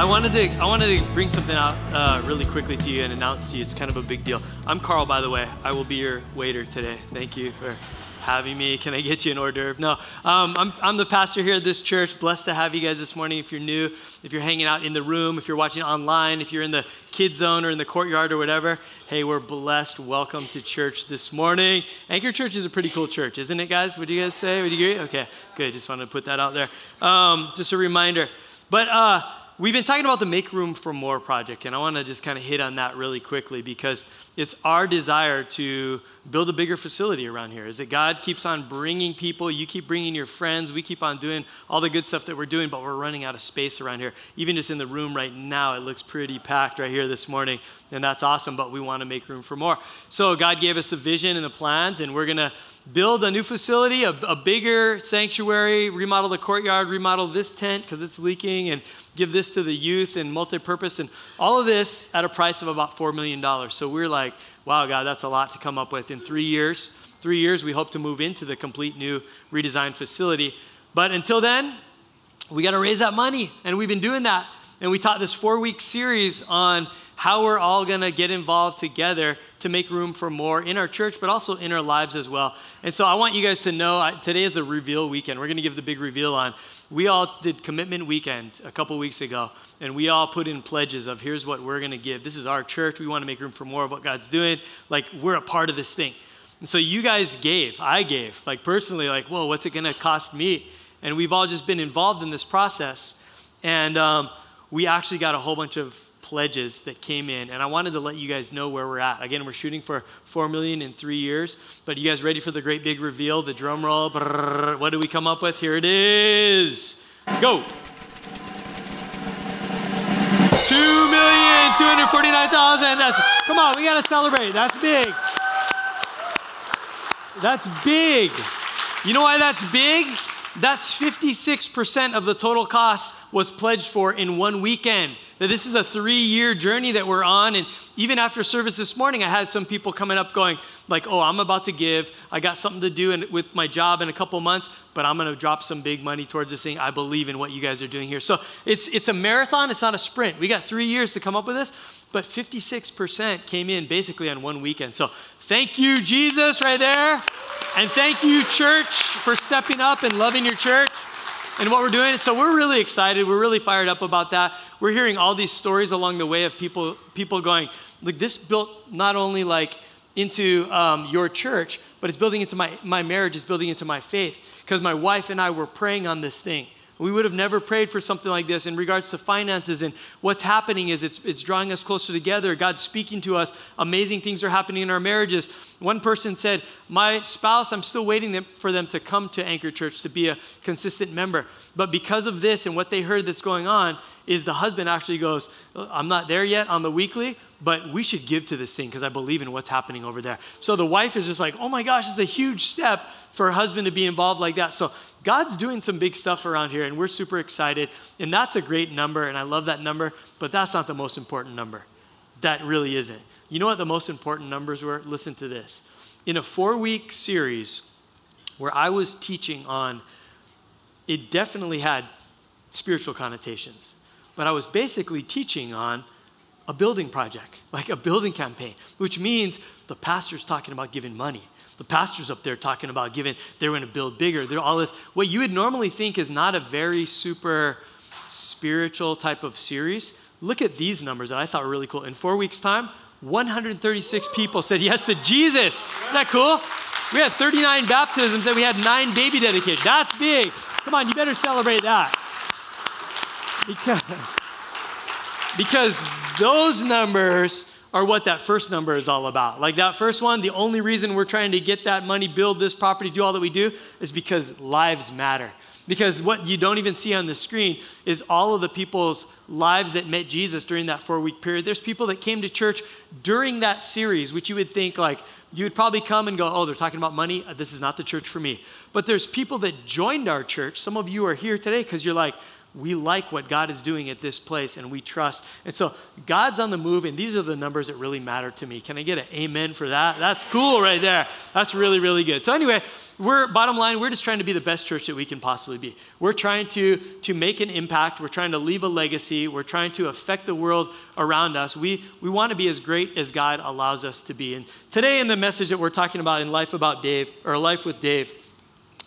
I wanted to I wanted to bring something out uh, really quickly to you and announce to you. It's kind of a big deal. I'm Carl, by the way. I will be your waiter today. Thank you for having me. Can I get you an hors d'oeuvre? No, um, I'm, I'm the pastor here at this church. Blessed to have you guys this morning. If you're new, if you're hanging out in the room, if you're watching online, if you're in the kid zone or in the courtyard or whatever, hey, we're blessed. Welcome to church this morning. Anchor Church is a pretty cool church, isn't it, guys? Would you guys say? Would you agree? Okay, good. Just wanted to put that out there. Um, just a reminder. But uh, We've been talking about the Make Room for More project, and I want to just kind of hit on that really quickly because it's our desire to build a bigger facility around here. Is that God keeps on bringing people, you keep bringing your friends, we keep on doing all the good stuff that we're doing, but we're running out of space around here. Even just in the room right now, it looks pretty packed right here this morning, and that's awesome, but we want to make room for more. So God gave us the vision and the plans, and we're going to build a new facility, a, a, bigger sanctuary, remodel the courtyard, remodel this tent because it's leaking, and give this to the youth and multi-purpose, and all of this at a price of about $4 million. So we're like, wow, God, that's a lot to come up with in three years. Three years, we hope to move into the complete new redesigned facility. But until then, we got to raise that money, and we've been doing that. And we taught this four-week series on how we're all going to get involved together to make room for more in our church, but also in our lives as well. And so I want you guys to know today is the reveal weekend. We're going to give the big reveal on. We all did commitment weekend a couple weeks ago, and we all put in pledges of here's what we're going to give. This is our church. We want to make room for more of what God's doing. Like, we're a part of this thing. And so you guys gave, I gave, like personally, like, whoa, what's it going to cost me? And we've all just been involved in this process. And um, we actually got a whole bunch of pledges that came in and i wanted to let you guys know where we're at again we're shooting for 4 million in three years but you guys ready for the great big reveal the drum roll Brrr, what do we come up with here it is go Two million two hundred forty-nine thousand. That's come on, we gotta celebrate. That's big. That's big. You know why that's big? That's 56% of the total cost was pledged for in one weekend that this is a three year journey that we're on. And even after service this morning, I had some people coming up going, like, oh, I'm about to give. I got something to do in, with my job in a couple months, but I'm going to drop some big money towards this thing. I believe in what you guys are doing here. So it's, it's a marathon, it's not a sprint. We got three years to come up with this, but 56% came in basically on one weekend. So thank you, Jesus, right there. And thank you, church, for stepping up and loving your church and what we're doing. So we're really excited. We're really fired up about that. We're hearing all these stories along the way of people people going, like this built not only like into um, your church, but it's building into my my marriage. It's building into my faith because my wife and I were praying on this thing. We would have never prayed for something like this in regards to finances. And what's happening is it's, it's drawing us closer together. God's speaking to us. Amazing things are happening in our marriages. One person said, My spouse, I'm still waiting for them to come to Anchor Church to be a consistent member. But because of this and what they heard that's going on, is the husband actually goes, uh, I'm not there yet on the weekly, but we should give to this thing because I believe in what's happening over there. So the wife is just like, oh my gosh, it's a huge step for a husband to be involved like that. So God's doing some big stuff around here, and we're super excited. And that's a great number, and I love that number, but that's not the most important number. That really isn't. You know what the most important numbers were? Listen to this. In a four week series where I was teaching on, it definitely had spiritual connotations, but I was basically teaching on a building project, like a building campaign, which means the pastor's talking about giving money the pastor's up there talking about giving, they're going to build bigger. They're all this. What you would normally think is not a very super spiritual type of series. Look at these numbers that I thought were really cool. In four weeks' time, 136 people said yes to Jesus. Isn't that cool? We had 39 baptisms and we had nine baby dedications. That's big. Come on, you better celebrate that. Because, because those numbers are what that first number is all about. Like that first one, the only reason we're trying to get that money, build this property, do all that we do is because lives matter. Because what you don't even see on the screen is all of the people's lives that met Jesus during that four week period. There's people that came to church during that series, which you would think like, you would probably come and go, oh, they're talking about money. This is not the church for me. But there's people that joined our church. Some of you are here today because you're like, we like what God is doing at this place and we trust. And so God's on the move, and these are the numbers that really matter to me. Can I get an amen for that? That's cool right there. That's really, really good. So, anyway, we're, bottom line, we're just trying to be the best church that we can possibly be. We're trying to, to make an impact. We're trying to leave a legacy. We're trying to affect the world around us. We, we want to be as great as God allows us to be. And today, in the message that we're talking about in Life About Dave, or Life with Dave,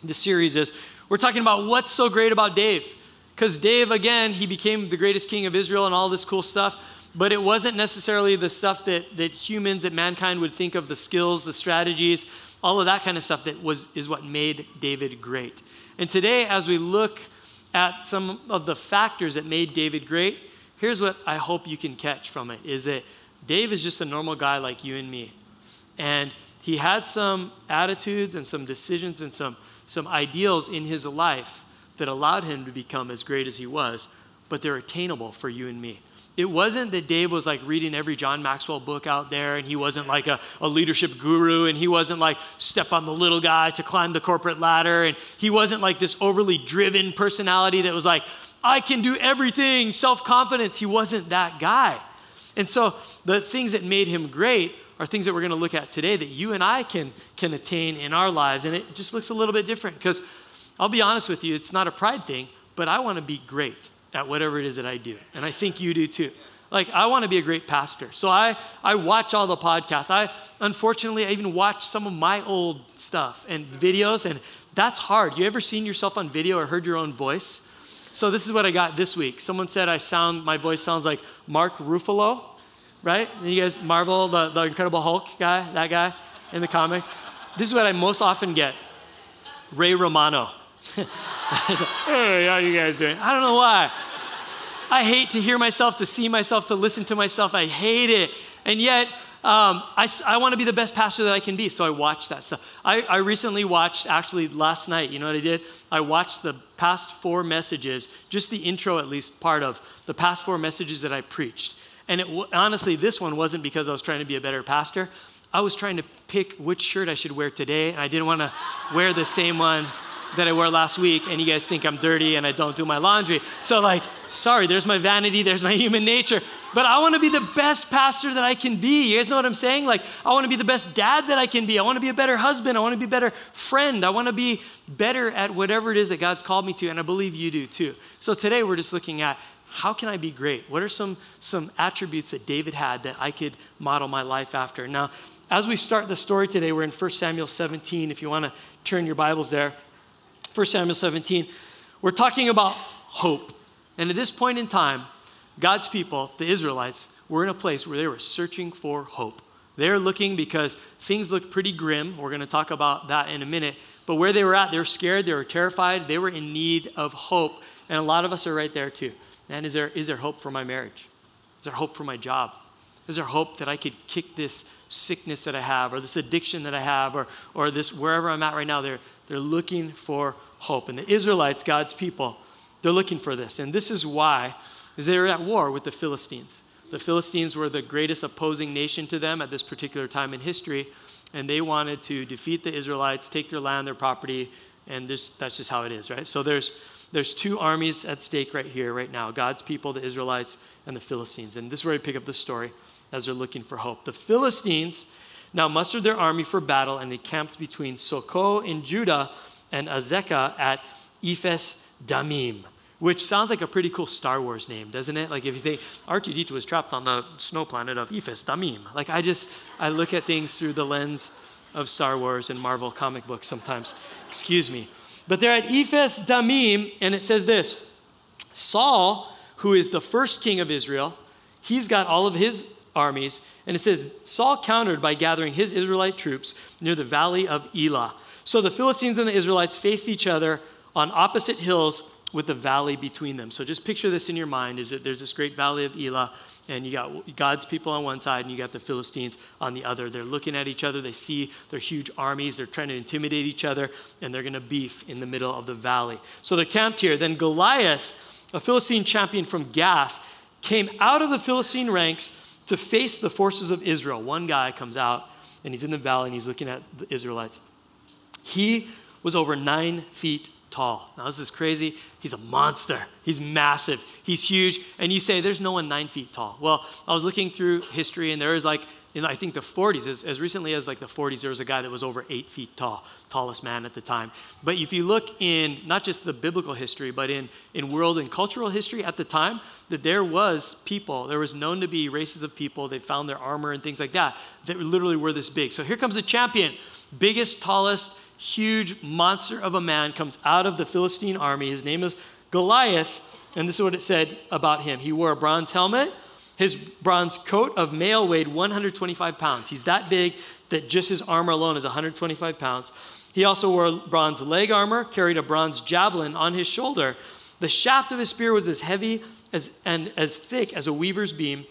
the series is we're talking about what's so great about Dave. Because Dave, again, he became the greatest king of Israel and all this cool stuff but it wasn't necessarily the stuff that, that humans, that mankind would think of the skills, the strategies, all of that kind of stuff that was, is what made David great. And today, as we look at some of the factors that made David great, here's what I hope you can catch from it is that Dave is just a normal guy like you and me. And he had some attitudes and some decisions and some, some ideals in his life that allowed him to become as great as he was, but they're attainable for you and me. It wasn't that Dave was like reading every John Maxwell book out there and he wasn't like a, a, leadership guru and he wasn't like step on the little guy to climb the corporate ladder and he wasn't like this overly driven personality that was like, I can do everything, self confidence. He wasn't that guy. And so the things that made him great are things that we're going to look at today that you and I can, can attain in our lives. And it just looks a little bit different because I'll be honest with you, it's not a pride thing, but I want to be great at whatever it is that I do. And I think you do too. Like, I want to be a great pastor. So I, I watch all the podcasts. I, unfortunately, I even watch some of my old stuff and videos, and that's hard. You ever seen yourself on video or heard your own voice? So this is what I got this week. Someone said I sound, my voice sounds like Mark Ruffalo, right? You guys, Marvel, the, the Incredible Hulk guy, that guy in the comic. This is what I most often get Ray Romano. hey, how you guys doing? I don't know why. I hate to hear myself, to see myself, to listen to myself. I hate it. And yet, um, I, I want to be the best pastor that I can be, so I watch that stuff. I, I recently watched, actually last night, you know what I did? I watched the past four messages, just the intro at least part of the past four messages that I preached. And it, honestly, this one wasn't because I was trying to be a better pastor. I was trying to pick which shirt I should wear today, and I didn't want to wear the same one that I wore last week, and you guys think I'm dirty and I don't do my laundry. So, like, sorry, there's my vanity, there's my human nature. But I want to be the best pastor that I can be. You guys know what I'm saying? Like, I want to be the best dad that I can be. I want to be a better husband. I want to be a better friend. I want to be better at whatever it is that God's called me to, and I believe you do too. So, today we're just looking at how can I be great? What are some, some attributes that David had that I could model my life after? Now, as we start the story today, we're in 1 Samuel 17. If you want to turn your Bibles there. 1 Samuel 17, we're talking about hope. And at this point in time, God's people, the Israelites, were in a place where they were searching for hope. They're looking because things look pretty grim. We're going to talk about that in a minute. But where they were at, they were scared, they were terrified, they were in need of hope. And a lot of us are right there too. And is there, is there hope for my marriage? Is there hope for my job? Is there hope that I could kick this sickness that I have or this addiction that I have or, or this wherever I'm at right now? They're, they're looking for hope. And the Israelites, God's people, they're looking for this. And this is why, is they were at war with the Philistines. The Philistines were the greatest opposing nation to them at this particular time in history, and they wanted to defeat the Israelites, take their land, their property, and this, that's just how it is, right? So there's there's two armies at stake right here, right now God's people, the Israelites, and the Philistines. And this is where we pick up the story as they're looking for hope. The Philistines now mustered their army for battle, and they camped between Socoh in Judah and Azekah at Ephes Damim, which sounds like a pretty cool Star Wars name, doesn't it? Like if you think R2D2 was trapped on the snow planet of Ephes Damim. Like I just, I look at things through the lens of Star Wars and Marvel comic books sometimes. Excuse me. But they're at Ephes Damim, and it says this Saul, who is the first king of Israel, he's got all of his armies, and it says Saul countered by gathering his Israelite troops near the valley of Elah. So the Philistines and the Israelites faced each other on opposite hills with the valley between them. So just picture this in your mind is that there's this great valley of Elah and you got God's people on one side and you got the Philistines on the other. They're looking at each other, they see their huge armies, they're trying to intimidate each other and they're going to beef in the middle of the valley. So they're camped here. Then Goliath, a Philistine champion from Gath, came out of the Philistine ranks to face the forces of Israel. One guy comes out and he's in the valley and he's looking at the Israelites. He was over nine feet tall. Now, this is crazy. He's a monster. He's massive. He's huge. And you say, there's no one nine feet tall. Well, I was looking through history, and there is like in I think the 40s, as, as, recently as like the 40s, there was a guy that was over eight feet tall, tallest man at the time. But if you look in not just the biblical history, but in, in world and cultural history at the time, that there was people, there was known to be races of people, they found their armor and things like that, that literally were this big. So here comes the champion, biggest, tallest, huge monster of a man comes out of the Philistine army. His name is Goliath, and this is what it said about him. He wore a bronze helmet his bronze coat of mail weighed 125 pounds. He's that big that just his armor alone is 125 pounds. He also wore bronze leg armor, carried a bronze javelin on his shoulder. The shaft of his spear was as heavy as, and as thick as a weaver's beam,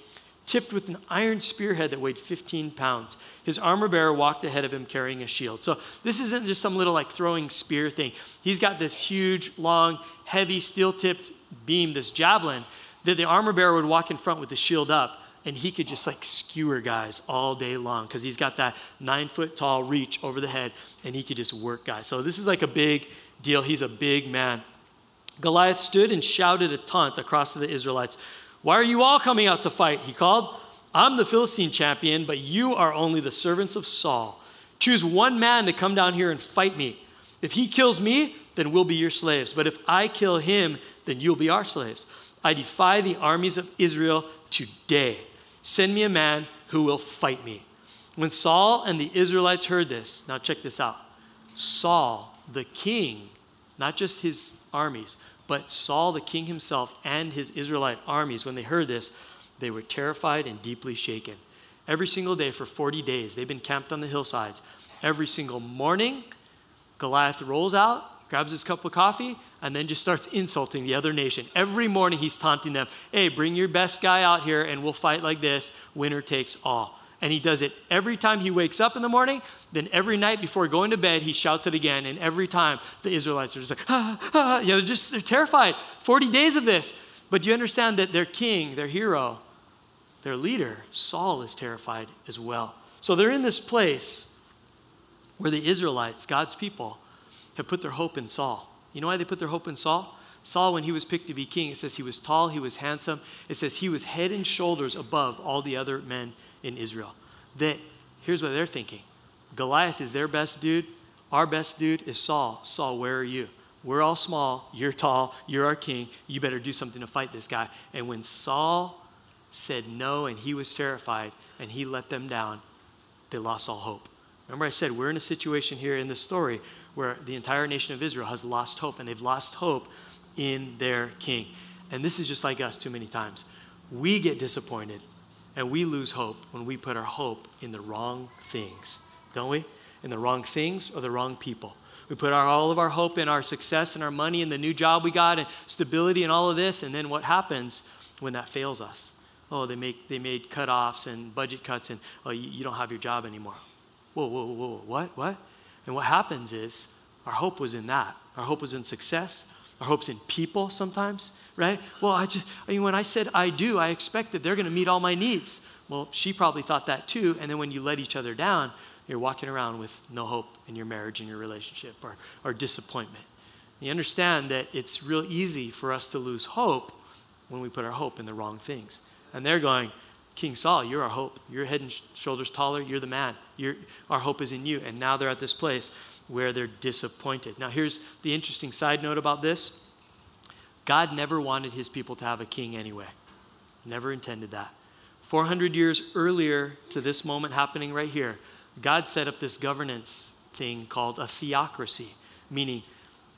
tipped with an iron spearhead that weighed 15 pounds. His armor bearer walked ahead of him carrying a shield. So this isn't just some little like throwing spear thing. He's got this huge, long, heavy, steel tipped beam, this javelin that the armor bearer would walk in front with the shield up and he could just like skewer guys all day long because he's got that nine foot tall reach over the head and he could just work guys. So this is like a big deal. He's a big man. Goliath stood and shouted a taunt across to the Israelites. Why are you all coming out to fight? He called. I'm the Philistine champion, but you are only the servants of Saul. Choose one man to come down here and fight me. If he kills me, then we'll be your slaves. But if I kill him, then you'll be our slaves. I defy the armies of Israel today. Send me a man who will fight me. When Saul and the Israelites heard this, now check this out. Saul, the king, not just his armies, but Saul, the king himself, and his Israelite armies, when they heard this, they were terrified and deeply shaken. Every single day for 40 days, they've been camped on the hillsides. Every single morning, Goliath rolls out, grabs his cup of coffee, and then just starts insulting the other nation. Every morning he's taunting them, hey, bring your best guy out here and we'll fight like this. Winner takes all. And he does it every time he wakes up in the morning. Then every night before going to bed, he shouts it again. And every time the Israelites are just like, ah, ah, you know, they're just they're terrified. 40 days of this. But do you understand that their king, their hero, their leader, Saul, is terrified as well. So they're in this place where the Israelites, God's people, have put their hope in Saul. You know why they put their hope in Saul? Saul, when he was picked to be king, it says he was tall, he was handsome. It says he was head and shoulders above all the other men in Israel. That, here's what they're thinking Goliath is their best dude. Our best dude is Saul. Saul, where are you? We're all small. You're tall. You're our king. You better do something to fight this guy. And when Saul said no and he was terrified and he let them down, they lost all hope. Remember, I said we're in a situation here in this story where the entire nation of Israel has lost hope, and they've lost hope in their king. And this is just like us too many times. We get disappointed and we lose hope when we put our hope in the wrong things, don't we? In the wrong things or the wrong people. We put our, all of our hope in our success and our money and the new job we got and stability and all of this, and then what happens when that fails us? Oh, they, make, they made cutoffs and budget cuts, and oh, you, you don't have your job anymore. Whoa, whoa, whoa, whoa, what? What? And what happens is our hope was in that. Our hope was in success. Our hope's in people sometimes, right? Well, I just, I mean, when I said I do, I expect that they're going to meet all my needs. Well, she probably thought that too. And then when you let each other down, you're walking around with no hope in your marriage and your relationship or, or disappointment. You understand that it's real easy for us to lose hope when we put our hope in the wrong things. And they're going, King Saul, you're our hope. You're head and shoulders taller. You're the man. You're, our hope is in you. And now they're at this place where they're disappointed. Now, here's the interesting side note about this God never wanted his people to have a king anyway, never intended that. 400 years earlier to this moment happening right here, God set up this governance thing called a theocracy, meaning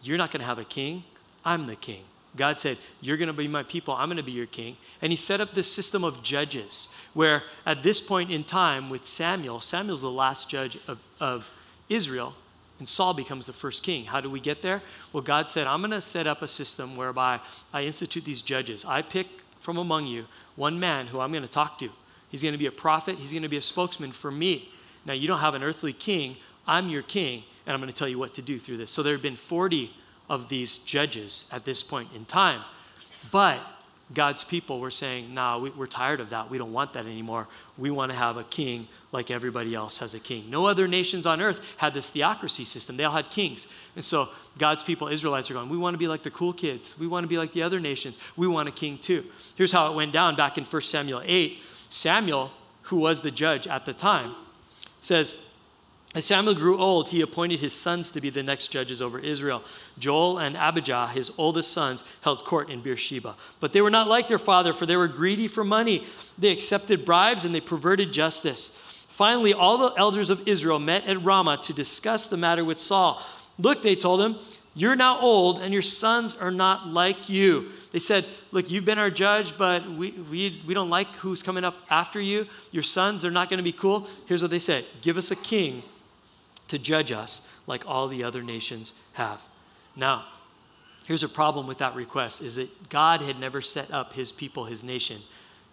you're not going to have a king, I'm the king. God said, You're going to be my people, I'm going to be your king. And he set up this system of judges, where at this point in time with Samuel, Samuel's the last judge of, of Israel, and Saul becomes the first king. How do we get there? Well, God said, I'm going to set up a system whereby I institute these judges. I pick from among you one man who I'm going to talk to. He's going to be a prophet, he's going to be a spokesman for me. Now, you don't have an earthly king, I'm your king, and I'm going to tell you what to do through this. So there have been 40 of these judges at this point in time. But God's people were saying, nah, we, are tired of that. We don't want that anymore. We want to have a king like everybody else has a king. No other nations on earth had this theocracy system. They all had kings. And so God's people, Israelites, are going, we want to be like the cool kids. We want to be like the other nations. We want a king too. Here's how it went down back in 1 Samuel 8. Samuel, who was the judge at the time, says, as Samuel grew old, he appointed his sons to be the next judges over Israel. Joel and Abijah, his oldest sons, held court in Beersheba. But they were not like their father, for they were greedy for money. They accepted bribes and they perverted justice. Finally, all the elders of Israel met at Ramah to discuss the matter with Saul. Look, they told him, you're now old and your sons are not like you. They said, Look, you've been our judge, but we, we, we don't like who's coming up after you. Your sons are not going to be cool. Here's what they said Give us a king to judge us like all the other nations have. Now, here's a problem with that request is that God had never set up his people, his nation,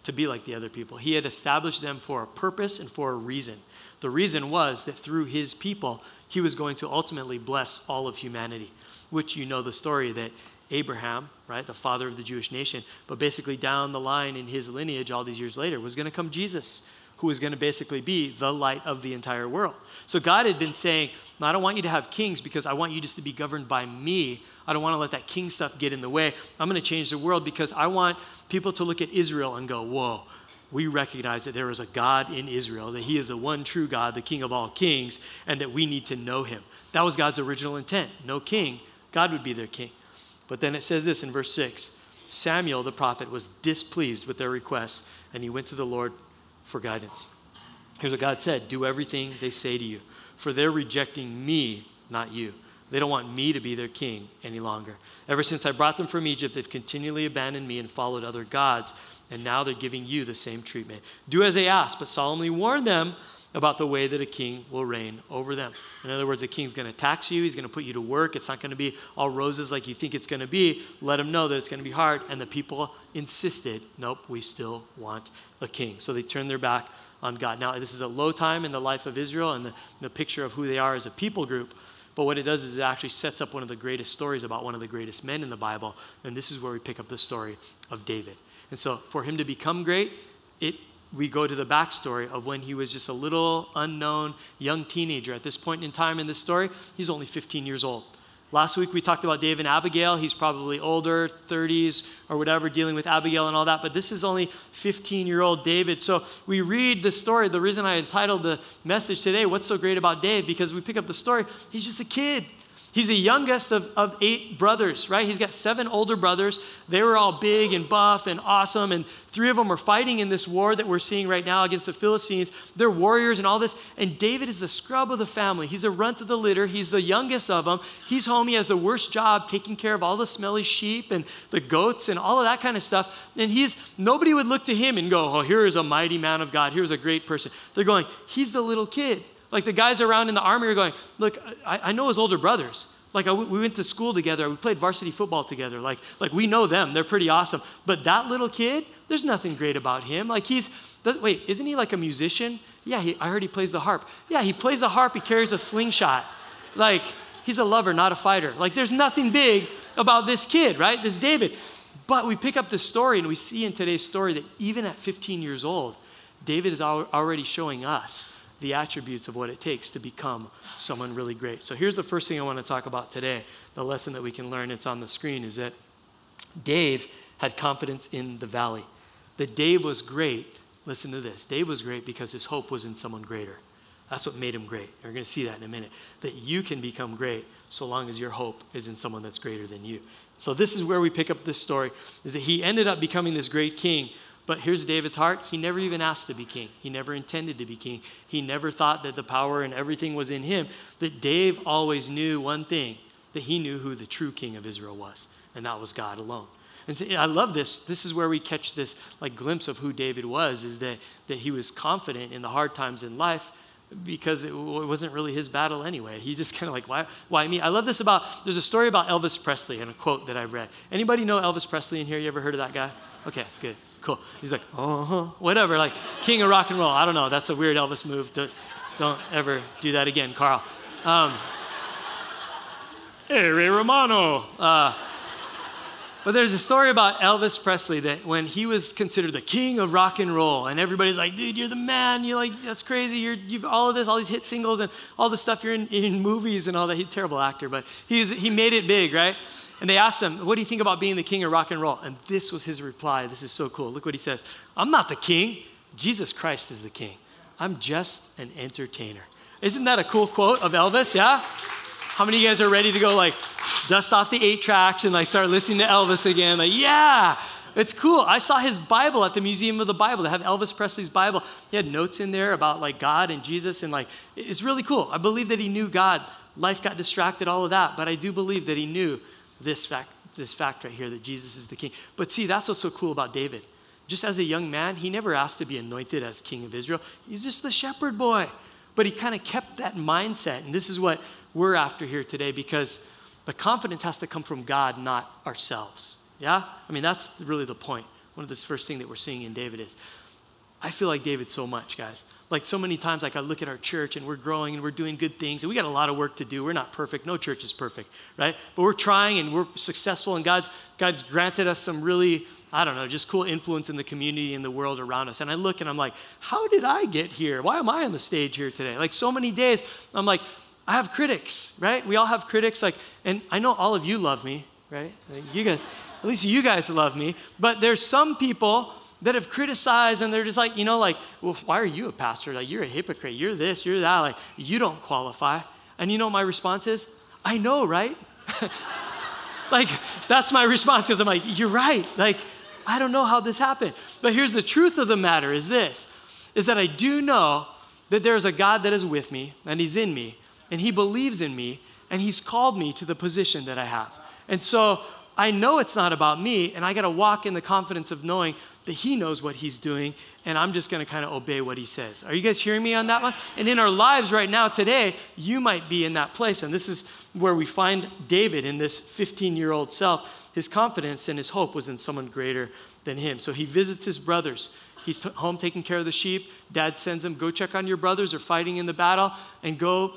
to be like the other people. He had established them for a purpose and for a reason. The reason was that through his people, he was going to ultimately bless all of humanity, which you know the story that Abraham, right, the father of the Jewish nation, but basically down the line in his lineage all these years later was going to come Jesus who was going to basically be the light of the entire world. So God had been saying, I don't want you to have kings because I want you just to be governed by me. I don't want to let that king stuff get in the way. I'm going to change the world because I want people to look at Israel and go, whoa, we recognize that there is a God in Israel, that he is the one true God, the king of all kings, and that we need to know him. That was God's original intent. No king, God would be their king. But then it says this in verse 6 Samuel the prophet was displeased with their request, and he went to the Lord for guidance. Here's what God said Do everything they say to you, for they're rejecting me, not you. They don't want me to be their king any longer. Ever since I brought them from Egypt, they've continually abandoned me and followed other gods, and now they're giving you the same treatment. Do as they ask, but solemnly warn them about the way that a king will reign over them. In other words, a king's going to tax you, he's going to put you to work. It's not going to be all roses like you think it's going to be. Let him know that it's going to be hard. And the people insisted, nope, we still want a king. So they turned their back on God. Now, this is a low time in the life of Israel and the, the picture of who they are as a people group. But what it does is it actually sets up one of the greatest stories about one of the greatest men in the Bible. And this is where we pick up the story of David. And so for him to become great, it we go to the backstory of when he was just a little unknown young teenager. At this point in time in this story, he's only 15 years old. Last week we talked about David and Abigail. He's probably older, 30s or whatever, dealing with Abigail and all that. But this is only 15 year old David. So we read the story. The reason I entitled the message today, What's So Great About Dave? Because we pick up the story. He's just a kid. He's the youngest of, of eight brothers, right? He's got seven older brothers. They were all big and buff and awesome, and three of them were fighting in this war that we're seeing right now against the Philistines. They're warriors and all this. And David is the scrub of the family. He's a runt of the litter. He's the youngest of them. He's home. He has the worst job taking care of all the smelly sheep and the goats and all of that kind of stuff. And he's, nobody would look to him and go, oh, here is a mighty man of God. Here's a great person. They're going, he's the little kid. Like the guys around in the army are going, look, I, I know his older brothers. Like I, we went to school together. We played varsity football together. Like, like we know them. They're pretty awesome. But that little kid, there's nothing great about him. Like he's, wait, isn't he like a musician? Yeah, he, I heard he plays the harp. Yeah, he plays the harp. He carries a slingshot. Like he's a lover, not a fighter. Like there's nothing big about this kid, right? This David. But we pick up this story and we see in today's story that even at 15 years old, David is already showing us the attributes of what it takes to become someone really great. So here's the first thing I want to talk about today. The lesson that we can learn, it's on the screen, is that Dave had confidence in the valley. That Dave was great. Listen to this. Dave was great because his hope was in someone greater. That's what made him great. We're going to see that in a minute. That you can become great so long as your hope is in someone that's greater than you. So this is where we pick up this story is that he ended up becoming this great king but here's David's heart. He never even asked to be king. He never intended to be king. He never thought that the power and everything was in him. That Dave always knew one thing that he knew who the true king of Israel was, and that was God alone. And so I love this. This is where we catch this like glimpse of who David was, is that, that he was confident in the hard times in life because it wasn't really his battle anyway. He just kind of like, why, why me? I love this about, there's a story about Elvis Presley and a quote that I read. Anybody know Elvis Presley in here? You ever heard of that guy? Okay, good cool. He's like, uh huh, whatever, like king of rock and roll. I don't know. That's a weird Elvis move. Don't, don't ever do that again, Carl. Um, hey, Ray Romano. Uh, But there's a story about Elvis Presley that when he was considered the king of rock and roll, and everybody's like, dude, you're the man. You're like, that's crazy. You're, you've all of this, all these hit singles, and all the stuff you're in, in movies and all that. He's a terrible actor, but he, he made it big, right? And they asked him, What do you think about being the king of rock and roll? And this was his reply. This is so cool. Look what he says I'm not the king. Jesus Christ is the king. I'm just an entertainer. Isn't that a cool quote of Elvis? Yeah? How many of you guys are ready to go like dust off the eight tracks and like start listening to Elvis again? Like, yeah, it's cool. I saw his Bible at the Museum of the Bible. They have Elvis Presley's Bible. He had notes in there about like God and Jesus and like it's really cool. I believe that he knew God. Life got distracted, all of that, but I do believe that he knew this fact, this fact right here that Jesus is the king. But see, that's what's so cool about David. Just as a young man, he never asked to be anointed as king of Israel. He's just the shepherd boy. But he kind of kept that mindset. And this is what we're after here today because the confidence has to come from God, not ourselves. Yeah? I mean, that's really the point. One of the first thing that we're seeing in David is I feel like David so much, guys. Like so many times, like I look at our church and we're growing and we're doing good things and we got a lot of work to do. We're not perfect. No church is perfect, right? But we're trying and we're successful and God's God's granted us some really I don't know, just cool influence in the community and the world around us. And I look and I'm like, how did I get here? Why am I on the stage here today? Like so many days, I'm like, I have critics, right? We all have critics. Like, and I know all of you love me, right? You guys, at least you guys love me. But there's some people that have criticized and they're just like, you know, like, well, why are you a pastor? Like, you're a hypocrite. You're this, you're that. Like, you don't qualify. And you know my response is? I know, right? like, that's my response because I'm like, you're right. Like, I don't know how this happened. But here's the truth of the matter is this, is that I do know that there's a God that is with me and he's in me and he believes in me and he's called me to the position that I have. And so I know it's not about me, and I got to walk in the confidence of knowing that He knows what He's doing, and I'm just going to kind of obey what He says. Are you guys hearing me on that one? And in our lives right now, today, you might be in that place, and this is where we find David in this 15 year old self. His confidence and his hope was in someone greater than him. So he visits his brothers. He's home taking care of the sheep. Dad sends him, go check on your brothers, they're fighting in the battle, and go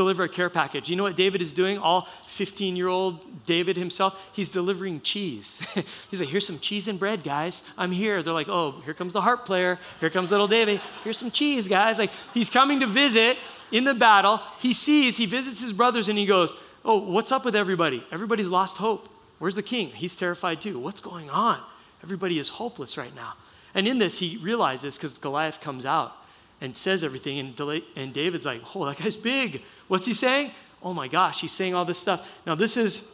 deliver a care package. You know what David is doing? All 15 year old David himself, he's delivering cheese. he's like, here's some cheese and bread, guys. I'm here. They're like, oh, here comes the harp player. Here comes little David. Here's some cheese, guys. Like, he's coming to visit in the battle. He sees, he visits his brothers, and he goes, oh, what's up with everybody? Everybody's lost hope. Where's the king? He's terrified too. What's going on? Everybody is hopeless right now. And in this, he realizes because Goliath comes out and says everything, and, and David's like, oh, that guy's big. What's he saying? Oh my gosh, he's saying all this stuff. Now, this is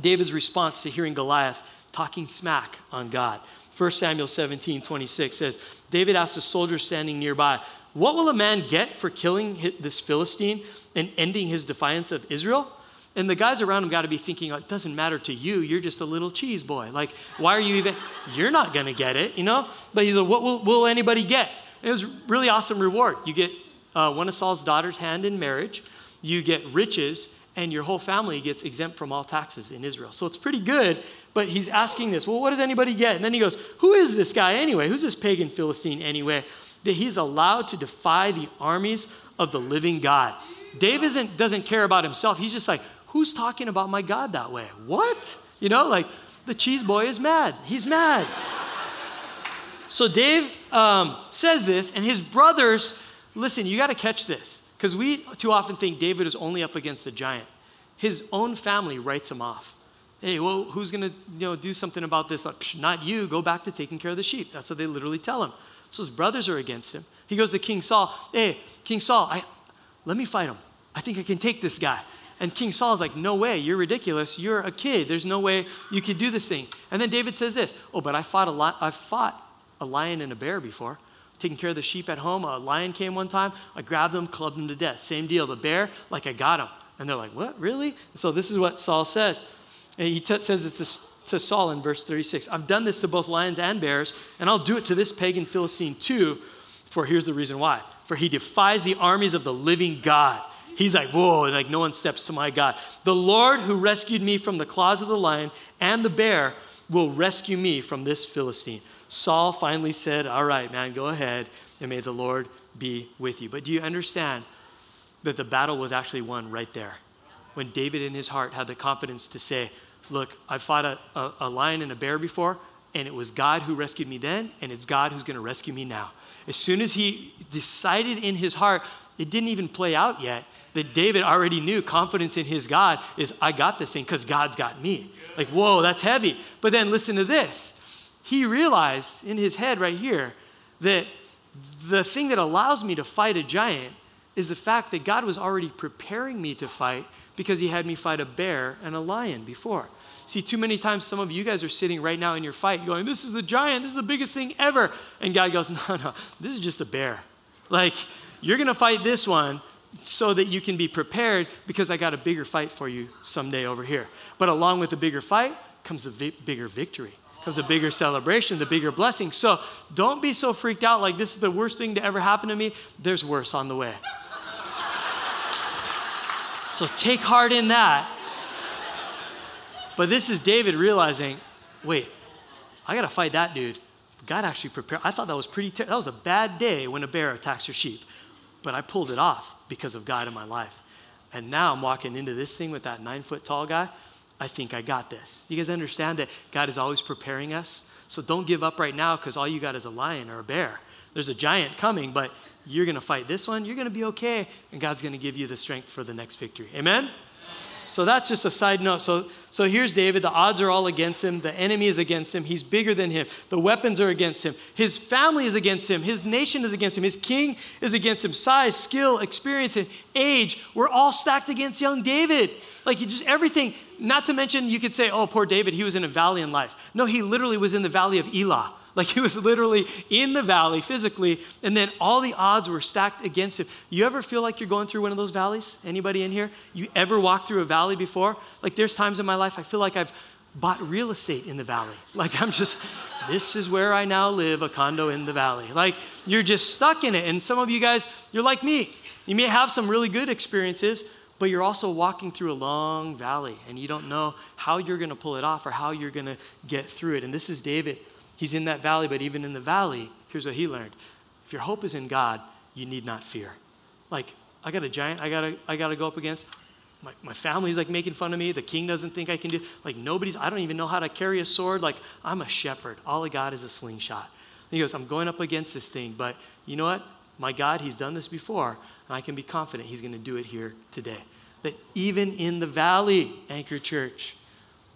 David's response to hearing Goliath talking smack on God. 1 Samuel 17, 26 says, David asked a soldier standing nearby, What will a man get for killing this Philistine and ending his defiance of Israel? And the guys around him got to be thinking, it doesn't matter to you. You're just a little cheese boy. Like, why are you even, you're not going to get it, you know? But he's like, what will, will anybody get? And it was really awesome reward. You get uh, one of Saul's daughters' hand in marriage you get riches, and your whole family gets exempt from all taxes in Israel. So it's pretty good, but he's asking this well, what does anybody get? And then he goes, Who is this guy anyway? Who's this pagan Philistine anyway? That he's allowed to defy the armies of the living God. Dave isn't, doesn't care about himself. He's just like, Who's talking about my God that way? What? You know, like the cheese boy is mad. He's mad. so Dave um, says this, and his brothers, listen, you got to catch this. Because we too often think David is only up against the giant. His own family writes him off. Hey, well, who's going to you know, do something about this? Like, not you. Go back to taking care of the sheep. That's what they literally tell him. So his brothers are against him. He goes to King Saul. Hey, King Saul, I, let me fight him. I think I can take this guy. And King Saul is like, No way, you're ridiculous. You're a kid. There's no way you could do this thing. And then David says this Oh, but I fought a, li- I fought a lion and a bear before taking care of the sheep at home. A lion came one time. I grabbed them, clubbed them to death. Same deal. The bear, like I got him. And they're like, what? Really? So this is what Saul says. And he t- says it to, to Saul in verse 36 I've done this to both lions and bears, and I'll do it to this pagan Philistine too. For here's the reason why. For he defies the armies of the living God. He's like, whoa, like no one steps to my God. The Lord who rescued me from the claws of the lion and the bear will rescue me from this Philistine. Saul finally said, All right, man, go ahead, and may the Lord be with you. But do you understand that the battle was actually won right there? When David in his heart had the confidence to say, look, I fought a, a, a lion and a bear before, and it was God who rescued me then, and it's God who's going to rescue me now. As soon as he decided in his heart, it didn't even play out yet, that David already knew confidence in his God is, I got this thing because God's got me. Like, whoa, that's heavy. But then listen to this. He realized in his head right here that the thing that allows me to fight a giant is the fact that God was already preparing me to fight because he had me fight a bear and a lion before. See, too many times some of you guys are sitting right now in your fight going, This is a giant, this is the biggest thing ever. And God goes, No, no, this is just a bear. Like, you're gonna fight this one so that you can be prepared because I got a bigger fight for you someday over here. But along with the bigger fight comes a vi- bigger victory, comes a bigger celebration, the bigger blessing. So don't be so freaked out like this is the worst thing to ever happen to me. There's worse on the way. so take heart in that. But this is David realizing, wait, I got to fight that dude. God actually prepared. I thought that was pretty, ter- that was a bad day when a bear attacks your sheep. But I pulled it off because of God in my life. And now I'm walking into this thing with that nine foot tall guy. I think I got this. You guys understand that God is always preparing us? So don't give up right now because all you got is a lion or a bear. There's a giant coming, but you're going to fight this one. You're going to be okay, and God's going to give you the strength for the next victory. Amen? So that's just a side note. So, so here's David. The odds are all against him. The enemy is against him. He's bigger than him. The weapons are against him. His family is against him. His nation is against him. His king is against him. Size, skill, experience, and age were all stacked against young David. Like you just everything. Not to mention, you could say, oh, poor David, he was in a valley in life. No, he literally was in the valley of Elah. Like he was literally in the valley physically, and then all the odds were stacked against him. You ever feel like you're going through one of those valleys? Anybody in here? You ever walked through a valley before? Like there's times in my life I feel like I've bought real estate in the valley. Like I'm just, this is where I now live, a condo in the valley. Like you're just stuck in it. And some of you guys, you're like me. You may have some really good experiences, but you're also walking through a long valley and you don't know how you're going to pull it off or how you're going to get through it. And this is David. He's in that valley, but even in the valley, here's what he learned. If your hope is in God, you need not fear. Like, I got a giant I gotta, I gotta go up against. My, my family's like making fun of me. The king doesn't think I can do. Like, nobody's, I don't even know how to carry a sword. Like, I'm a shepherd. All I got is a slingshot. And he goes, I'm going up against this thing, but you know what? My God, he's done this before, I can be confident he's going to do it here today. That even in the valley, Anchor Church,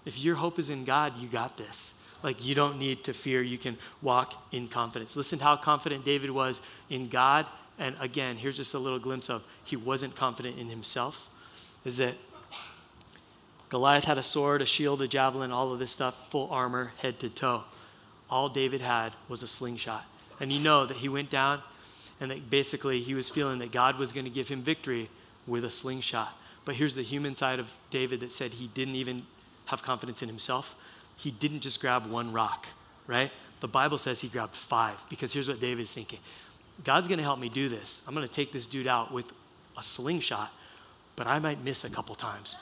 if your hope is in God, you got this. Like you don't need to fear. You can walk in confidence. Listen to how confident David was in God. And again, here's just a little glimpse of he wasn't confident in himself. Is that Goliath had a sword, a shield, a javelin, all of this stuff, full armor, head to toe. All David had was a slingshot. And you know that he went down and that basically he was feeling that God was going to give him victory with a slingshot. But here's the human side of David that said he didn't even have confidence in himself he didn't just grab one rock, right? The Bible says he grabbed five because here's what David's thinking God's going to help me do this. I'm going to take this dude out with a slingshot, but I might miss a couple times.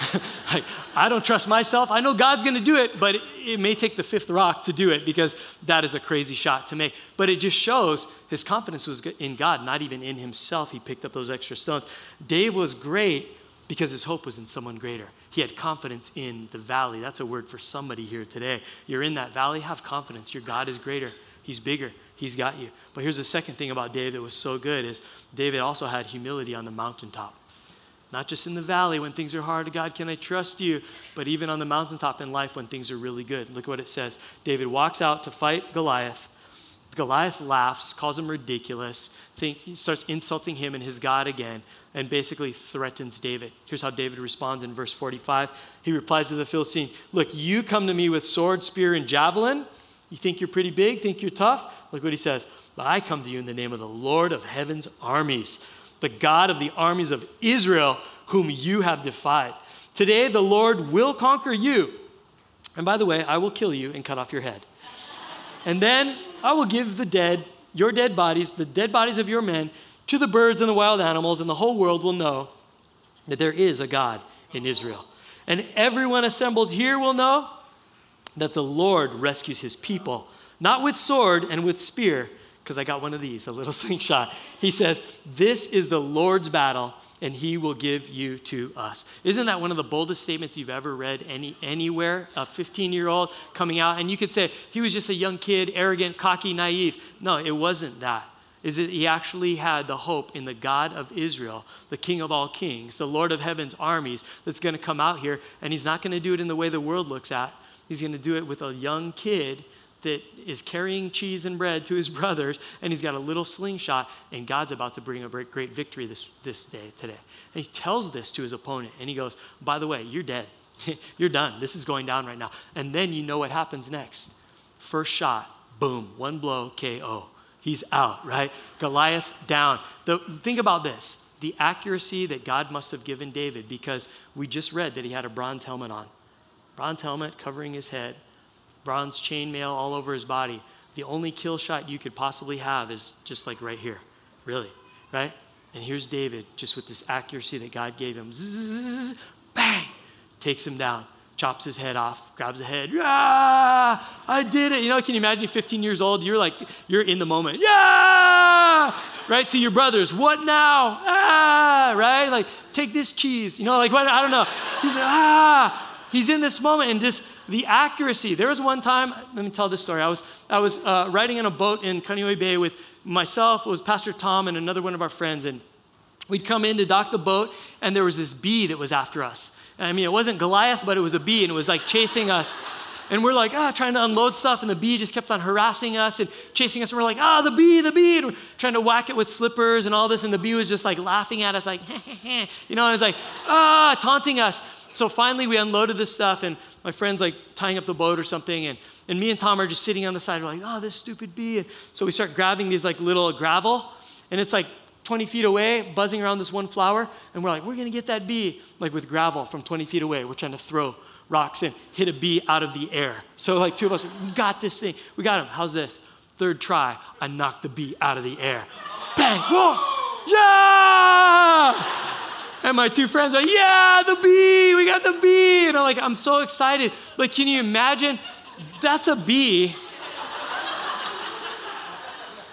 like, I don't trust myself. I know God's going to do it, but it, it, may take the fifth rock to do it because that is a crazy shot to make. But it just shows his confidence was in God, not even in himself. He picked up those extra stones. Dave was great because his hope was in someone greater. He had confidence in the valley. That's a word for somebody here today. You're in that valley, have confidence. Your God is greater. He's bigger. He's got you. But here's the second thing about David that was so good is David also had humility on the mountaintop. Not just in the valley when things are hard, God, can I trust you? But even on the mountaintop in life when things are really good. Look what it says. David walks out to fight Goliath. Goliath laughs, calls him ridiculous, think, he starts insulting him and his God again, and basically threatens David. Here's how David responds in verse 45. He replies to the Philistine, Look, you come to me with sword, spear, and javelin. You think you're pretty big, think you're tough? Look what he says. But I come to you in the name of the Lord of heaven's armies, the God of the armies of Israel, whom you have defied. Today the Lord will conquer you. And by the way, I will kill you and cut off your head. And then I will give the dead, your dead bodies, the dead bodies of your men, to the birds and the wild animals, and the whole world will know that there is a God in Israel. And everyone assembled here will know that the Lord rescues his people, not with sword and with spear, because I got one of these, a little slingshot. He says, This is the Lord's battle, and he will give you to us. Isn't that one of the boldest statements you've ever read any, anywhere? A 15 year old coming out, and you could say he was just a young kid, arrogant, cocky, naive. No, it wasn't that. Is that he actually had the hope in the God of Israel, the King of all kings, the Lord of heaven's armies, that's going to come out here, and he's not going to do it in the way the world looks at. He's going to do it with a young kid that is carrying cheese and bread to his brothers, and he's got a little slingshot, and God's about to bring a great victory this, this day, today. And he tells this to his opponent, and he goes, By the way, you're dead. you're done. This is going down right now. And then you know what happens next. First shot, boom, one blow, KO. He's out, right? Goliath down. The, think about this the accuracy that God must have given David, because we just read that he had a bronze helmet on. Bronze helmet covering his head bronze chainmail all over his body. The only kill shot you could possibly have is just like right here, really, right? And here's David, just with this accuracy that God gave him. Zzz, bang! Takes him down, chops his head off, grabs the head. Yeah, I did it. You know, can you imagine 15 years old? You're like, you're in the moment. Yeah! Right? To your brothers, what now? Ah! Right? Like, take this cheese. You know, like, what? I don't know. He's like, ah! He's in this moment and just the accuracy. There was one time, let me tell this story. I was, I was uh, riding in a boat in Kaneohe Bay with myself, it was Pastor Tom, and another one of our friends. And we'd come in to dock the boat, and there was this bee that was after us. And I mean, it wasn't Goliath, but it was a bee, and it was like chasing us. And we're like, ah, trying to unload stuff, and the bee just kept on harassing us and chasing us. And we're like, ah, the bee, the bee. And we're trying to whack it with slippers and all this. And the bee was just like laughing at us, like, you know, and it's like, ah, taunting us. So finally, we unloaded this stuff, and my friend's like tying up the boat or something, and, and me and Tom are just sitting on the side. We're like, oh, this stupid bee. And so we start grabbing these like little gravel, and it's like 20 feet away, buzzing around this one flower, and we're like, we're gonna get that bee, like with gravel from 20 feet away. We're trying to throw rocks and hit a bee out of the air. So like two of us, we got this thing. We got him. How's this? Third try, I knocked the bee out of the air. Bang! Whoa! Yeah! And my two friends are like, yeah, the bee, we got the bee. And I'm like, I'm so excited. Like, can you imagine? That's a bee.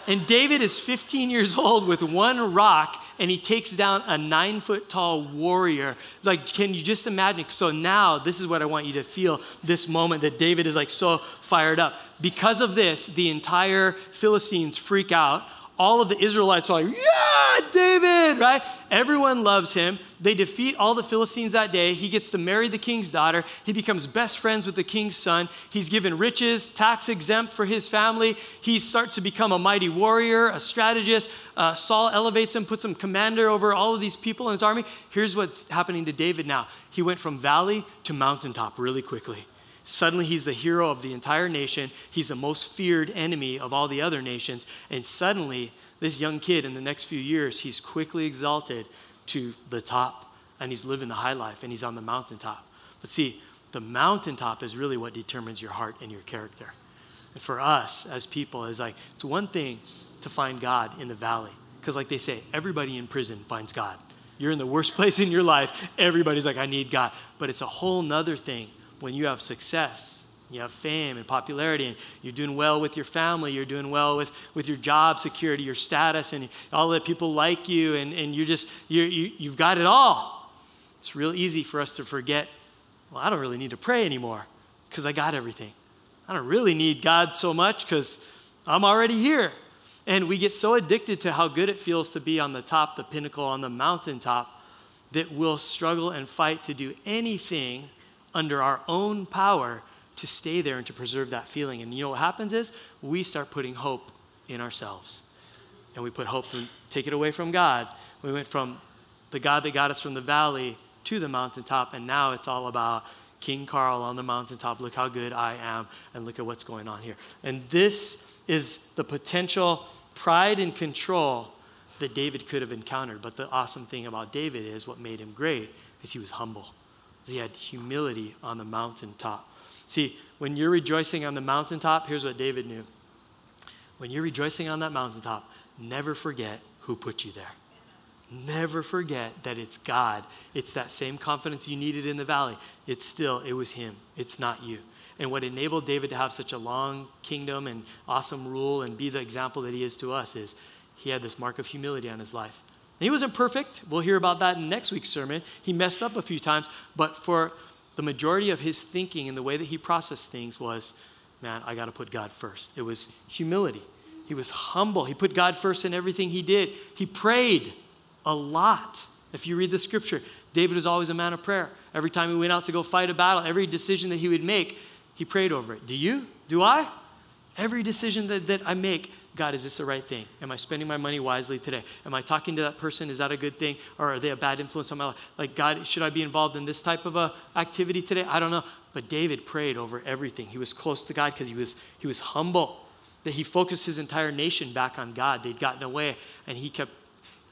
And David is 15 years old with one rock, and he takes down a nine foot tall warrior. Like, can you just imagine? So now, this is what I want you to feel this moment that David is like so fired up. Because of this, the entire Philistines freak out all of the Israelites are like, yeah, David, right? Everyone loves him. They defeat all the Philistines that day. He gets to marry the king's daughter. He becomes best friends with the king's son. He's given riches, tax exempt for his family. He starts to become a mighty warrior, a strategist. Uh, Saul elevates him, puts him commander over all of these people in his army. Here's what's happening to David now. He went from valley to mountaintop really quickly. Suddenly, he's the hero of the entire nation. He's the most feared enemy of all the other nations. And suddenly, this young kid, in the next few years, he's quickly exalted to the top. And he's living the high life and he's on the mountaintop. But see, the mountaintop is really what determines your heart and your character. And for us as people, is like, it's one thing to find God in the valley. Because, like they say, everybody in prison finds God. You're in the worst place in your life, everybody's like, I need God. But it's a whole nother thing when you have success, you have fame and popularity, and you're doing well with your family, you're doing well with, with your job security, your status, and all that people like you, and, and you're just, you're, you, you've got it all. It's real easy for us to forget, well, I don't really need to pray anymore because I got everything. I don't really need God so much because I'm already here. And we get so addicted to how good it feels to be on the top, the pinnacle, on the mountaintop, that we'll struggle and fight to do anything under our own power to stay there and to preserve that feeling. And you know what happens is we start putting hope in ourselves. And we put hope and take it away from God. We went from the God that got us from the valley to the mountaintop, and now it's all about King Carl on the mountaintop. Look how good I am, and look at what's going on here. And this is the potential pride and control that David could have encountered. But the awesome thing about David is what made him great is he was humble. He had humility on the mountaintop. See, when you're rejoicing on the mountaintop, here's what David knew. When you're rejoicing on that mountaintop, never forget who put you there. Never forget that it's God. It's that same confidence you needed in the valley. It's still, it was Him. It's not you. And what enabled David to have such a long kingdom and awesome rule and be the example that he is to us is he had this mark of humility on his life. He wasn't perfect. We'll hear about that in next week's sermon. He messed up a few times, but for the majority of his thinking and the way that he processed things was, man, I got to put God first. It was humility. He was humble. He put God first in everything he did. He prayed a lot. If you read the scripture, David was always a man of prayer. Every time he went out to go fight a battle, every decision that he would make, he prayed over it. Do you? Do I? Every decision that, that I make, God, is this the right thing? Am I spending my money wisely today? Am I talking to that person? Is that a good thing? Or are they a bad influence on my life? Like, God, should I be involved in this type of a activity today? I don't know. But David prayed over everything. He was close to God because he was, he was humble. That he focused his entire nation back on God. They'd gotten away, and he kept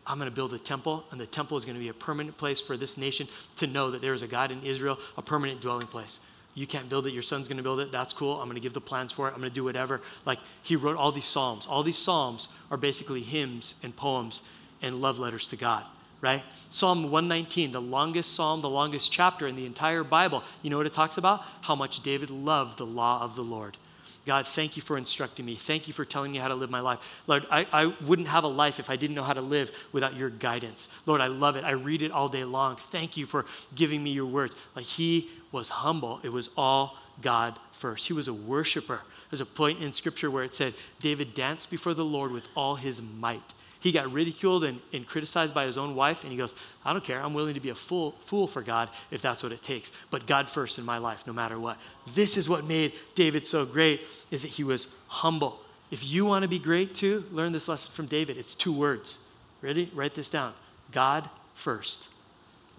I'm going to build a temple, and the temple is going to be a permanent place for this nation to know that there is a God in Israel, a permanent dwelling place. You can't build it, your son's going to build it. That's cool. I'm going to give the plans for it. I'm going to do whatever. Like, he wrote all these Psalms. All these Psalms are basically hymns and poems and love letters to God, right? Psalm 119, the longest psalm, the longest chapter in the entire Bible. You know what it talks about? How much David loved the law of the Lord. God, thank you for instructing me. Thank you for telling me how to live my life. Lord, I, I wouldn't have a life if I didn't know how to live without your guidance. Lord, I love it. I read it all day long. Thank you for giving me your words. Like he was humble, it was all God first. He was a worshiper. There's a point in scripture where it said, David danced before the Lord with all his might. He got ridiculed and, and criticized by his own wife, and he goes, I don't care. I'm willing to be a fool, fool for God if that's what it takes. But God first in my life, no matter what. This is what made David so great, is that he was humble. If you want to be great too, learn this lesson from David. It's two words. Ready? Write this down. God first.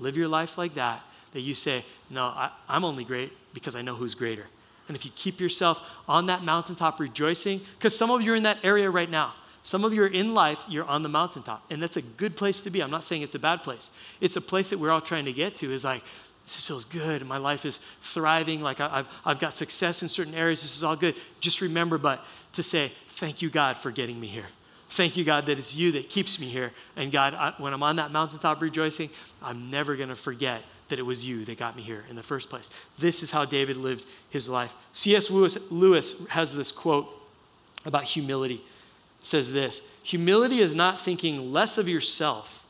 Live your life like that, that you say, No, I, I'm only great because I know who's greater. And if you keep yourself on that mountaintop rejoicing, because some of you are in that area right now. Some of you are in life, you're on the mountaintop, and that's a good place to be. I'm not saying it's a bad place. It's a place that we're all trying to get to, is like, this feels good. My life is thriving. Like I've, I've got success in certain areas. This is all good. Just remember, but to say, thank you, God, for getting me here. Thank you, God, that it's you that keeps me here. And God, I, when I'm on that mountaintop rejoicing, I'm never going to forget that it was you that got me here in the first place. This is how David lived his life. C.S. Lewis, Lewis has this quote about humility says this Humility is not thinking less of yourself,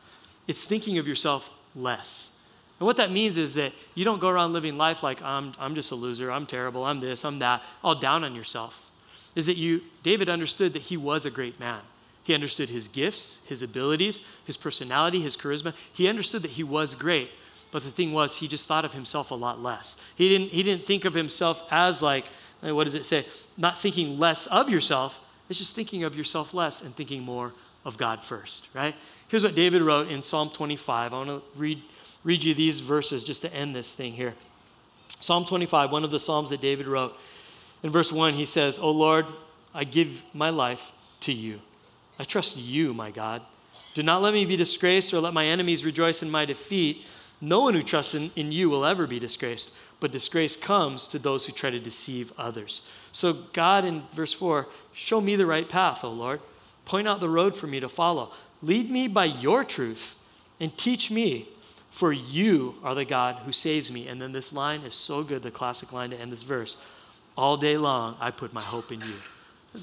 it's thinking of yourself less. And what that means is that you don't go around living life like, I'm, I'm just a loser, I'm terrible, I'm this, I'm that, all down on yourself. Is that you, David understood that he was a great man. He understood his gifts, his abilities, his personality, his charisma. He understood that he was great. But the thing was, he just thought of himself a lot less. He didn't, he didn't think of himself as like, eh, what does it say? Not thinking less of yourself, it's just thinking of yourself less and thinking more of God first, right? Here's what David wrote in Psalm 25. I want to read, read you these verses just to end this thing here. Psalm 25, one of the Psalms that David wrote. In verse 1, he says, O Lord, I give my life to you. I trust you, my God. Do not let me be disgraced or let my enemies rejoice in my defeat. No one who trusts in, in you will ever be disgraced, but disgrace comes to those who try to deceive others. So, God, in verse 4, show me the right path, O Lord. Point out the road for me to follow. Lead me by your truth and teach me, for you are the God who saves me. And then this line is so good, the classic line to end this verse. All day long, I put my hope in you.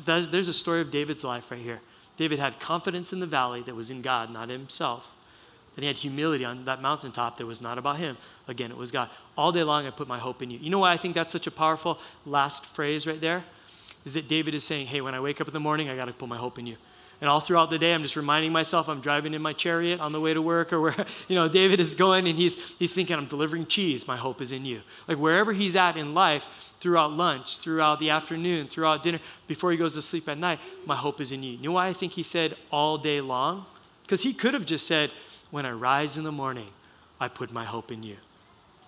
There's a story of David's life right here. David had confidence in the valley that was in God, not himself. And he had humility on that mountaintop that was not about him. Again, it was God. All day long, I put my hope in you. You know why I think that's such a powerful last phrase right there? Is that David is saying, hey, when I wake up in the morning, I got to put my hope in you. And all throughout the day, I'm just reminding myself I'm driving in my chariot on the way to work or where, you know, David is going and he's, he's thinking, I'm delivering cheese. My hope is in you. Like wherever he's at in life, throughout lunch, throughout the afternoon, throughout dinner, before he goes to sleep at night, my hope is in you. You know why I think he said all day long? Because he could have just said, when I rise in the morning, I put my hope in you.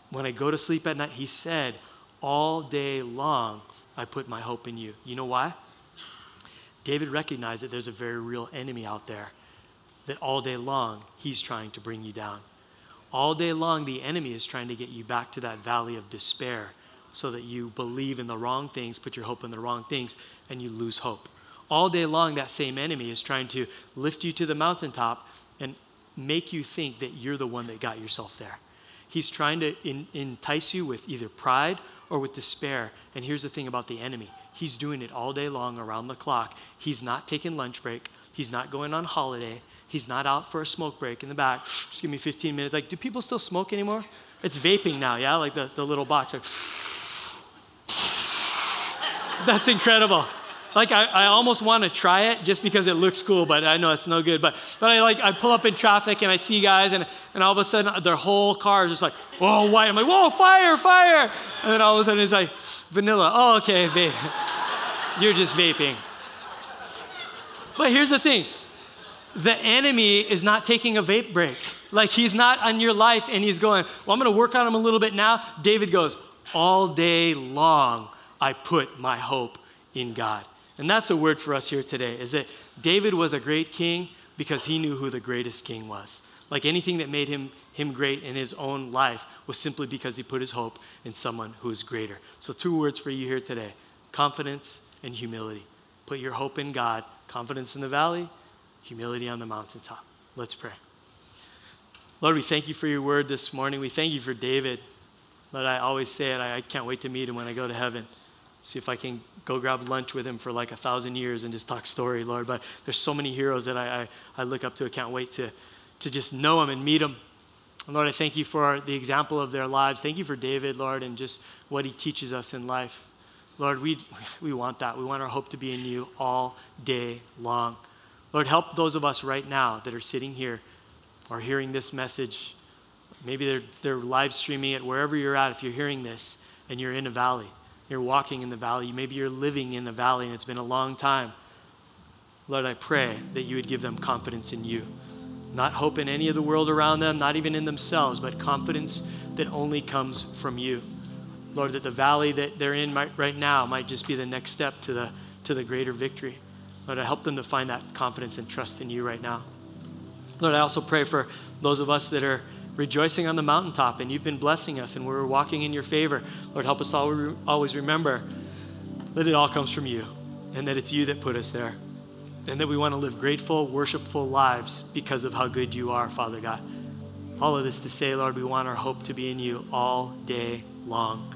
When I go to sleep at night, he said, all day long, I put my hope in you. You know why? David recognized that there's a very real enemy out there, that all day long, he's trying to bring you down. All day long, the enemy is trying to get you back to that valley of despair so that you believe in the wrong things, put your hope in the wrong things, and you lose hope. All day long, that same enemy is trying to lift you to the mountaintop and make you think that you're the one that got yourself there. He's trying to in, entice you with either pride or with despair. And here's the thing about the enemy he's doing it all day long around the clock. He's not taking lunch break, he's not going on holiday, he's not out for a smoke break in the back. Just give me 15 minutes. Like, do people still smoke anymore? It's vaping now, yeah? Like the, the little box. Like, that's incredible. Like I, I almost want to try it just because it looks cool, but I know it's no good. But but I like I pull up in traffic and I see guys and, and all of a sudden uh, their whole car is just like, whoa, white. I'm like, whoa, fire, fire. And then all of a sudden it's like vanilla. Oh, okay, vape. You're just vaping. But here's the thing. The enemy is not taking a vape break. Like he's not on your life and he's going, well, I'm going to work on him a little bit now. David goes, all day long I put my hope in God. And that's a word for us here today is that David was a great king because he knew who the greatest king was. Like anything that made him, him great in his own life was simply because he put his hope in someone who is greater. So, two words for you here today confidence and humility. Put your hope in God, confidence in the valley, humility on the mountaintop. Let's pray. Lord, we thank you for your word this morning. We thank you for David. Lord, I always say it, I, I can't wait to meet him when I go to heaven see if I can go grab lunch with him for like a thousand years and just talk story, Lord. But there's so many heroes that I, I, I look up to. I can't wait to, to just know them and meet them. And Lord, I thank you for the example of their lives. Thank you for David, Lord, and just what he teaches us in life. Lord, we, we want that. We want our hope to be in you all day long. Lord, help those of us right now that are sitting here or hearing this message. Maybe they're, they're live streaming it wherever you're at. If you're hearing this and you're in a valley, you're walking in the valley. Maybe you're living in the valley and it's been a long time. Lord, I pray that you would give them confidence in you. Not hope in any of the world around them, not even in themselves, but confidence that only comes from you. Lord, that the valley that they're in might, right now might just be the next step to the, to the greater victory. Lord, I help them to find that confidence and trust in you right now. Lord, I also pray for those of us that are rejoicing on the mountaintop, and you've been blessing us, and we're walking in your favor. Lord, help us all always remember that it all comes from you, and that it's you that put us there, and that we want to live grateful, worshipful lives because of how good you are, Father God. All of this to say, Lord, we want our hope to be in you all day long.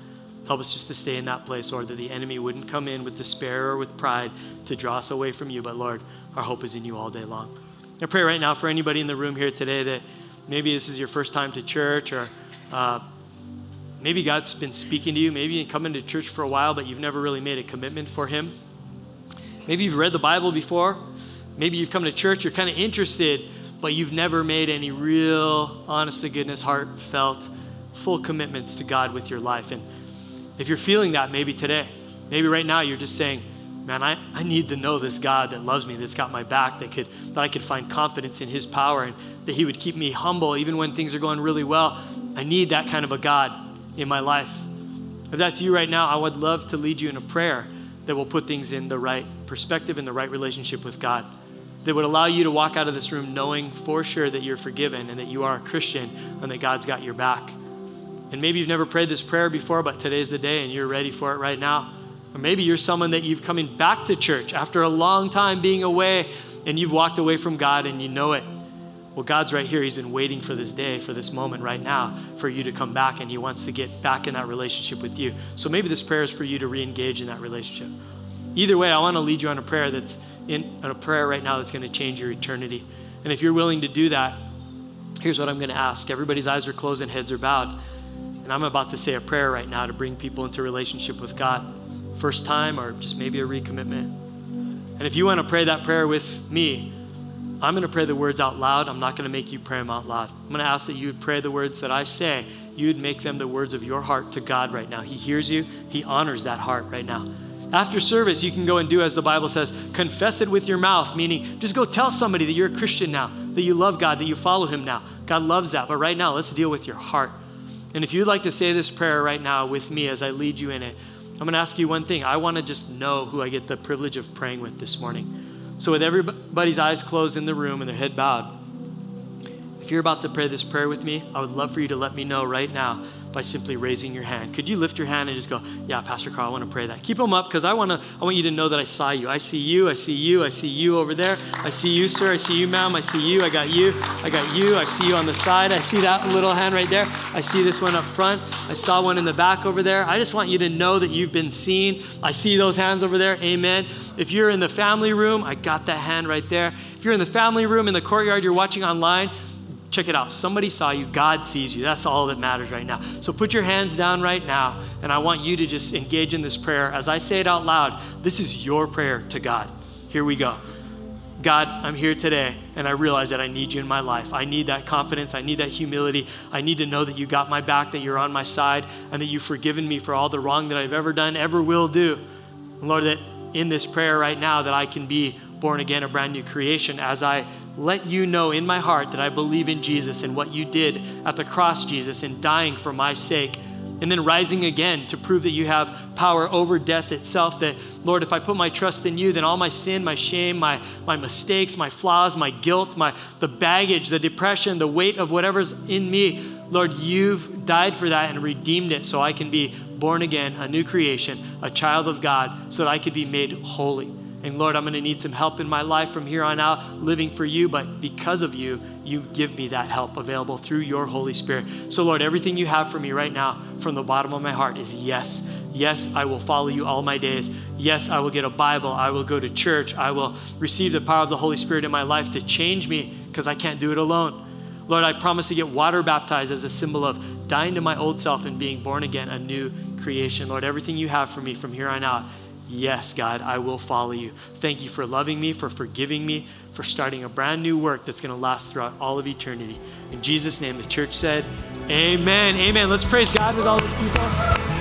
Help us just to stay in that place, Lord, that the enemy wouldn't come in with despair or with pride to draw us away from you. But Lord, our hope is in you all day long. I pray right now for anybody in the room here today that maybe this is your first time to church, or uh, maybe God's been speaking to you. Maybe you've come into church for a while, but you've never really made a commitment for Him. Maybe you've read the Bible before. Maybe you've come to church, you're kind of interested, but you've never made any real, honest to goodness, heartfelt, full commitments to God with your life. And if you're feeling that, maybe today, maybe right now, you're just saying, man, I, I need to know this God that loves me, that's got my back, that could that I could find confidence in his power and that he would keep me humble even when things are going really well. I need that kind of a God in my life. If that's you right now, I would love to lead you in a prayer that will put things in the right perspective and the right relationship with God. That would allow you to walk out of this room knowing for sure that you're forgiven and that you are a Christian and that God's got your back. And maybe you've never prayed this prayer before, but today's the day and you're ready for it right now. Or maybe you're someone that you've coming back to church after a long time being away and you've walked away from God and you know it. Well, God's right here. He's been waiting for this day, for this moment right now, for you to come back, and He wants to get back in that relationship with you. So maybe this prayer is for you to re engage in that relationship. Either way, I want to lead you on a prayer that's in a prayer right now that's going to change your eternity. And if you're willing to do that, here's what I'm going to ask. Everybody's eyes are closed and heads are bowed. And I'm about to say a prayer right now to bring people into relationship with God first time or just maybe a recommitment. And if you want to pray that prayer with me, I'm going to pray the words out loud. I'm not going to make you pray them out loud. I'm going to ask that you would pray the words that I say. You would make them the words of your heart to God right now. He hears you, He honors that heart right now. After service, you can go and do as the Bible says, confess it with your mouth, meaning just go tell somebody that you're a Christian now, that you love God, that you follow Him now. God loves that. But right now, let's deal with your heart. And if you'd like to say this prayer right now with me as I lead you in it, I'm going to ask you one thing. I want to just know who I get the privilege of praying with this morning. So, with everybody's eyes closed in the room and their head bowed, if you're about to pray this prayer with me, I would love for you to let me know right now by simply raising your hand. Could you lift your hand and just go, Yeah, Pastor Carl, I want to pray that. Keep them up because I want to. I want you to know that I saw you. I see you. I see you. I see you over there. I see you, sir. I see you, ma'am. I see you. I got you. I got you. I see you on the side. I see that little hand right there. I see this one up front. I saw one in the back over there. I just want you to know that you've been seen. I see those hands over there. Amen. If you're in the family room, I got that hand right there. If you're in the family room in the courtyard, you're watching online, check it out. Somebody saw you, God sees you. That's all that matters right now. So put your hands down right now, and I want you to just engage in this prayer. As I say it out loud, this is your prayer to God. Here we go. God, I'm here today, and I realize that I need you in my life. I need that confidence. I need that humility. I need to know that you got my back, that you're on my side, and that you've forgiven me for all the wrong that I've ever done, ever will do. Lord, that in this prayer right now, that I can be born again, a brand new creation, as I let you know in my heart that I believe in Jesus and what you did at the cross, Jesus, in dying for my sake, and then rising again to prove that you have power over death itself. That, Lord, if I put my trust in you, then all my sin, my shame, my, my mistakes, my flaws, my guilt, my, the baggage, the depression, the weight of whatever's in me, Lord, you've died for that and redeemed it so I can be born again, a new creation, a child of God, so that I could be made holy. And Lord, I'm going to need some help in my life from here on out, living for you. But because of you, you give me that help available through your Holy Spirit. So, Lord, everything you have for me right now from the bottom of my heart is yes. Yes, I will follow you all my days. Yes, I will get a Bible. I will go to church. I will receive the power of the Holy Spirit in my life to change me because I can't do it alone. Lord, I promise to get water baptized as a symbol of dying to my old self and being born again, a new creation. Lord, everything you have for me from here on out Yes, God, I will follow you. Thank you for loving me, for forgiving me, for starting a brand new work that's going to last throughout all of eternity. In Jesus' name, the church said, Amen. Amen. Let's praise God with all these people.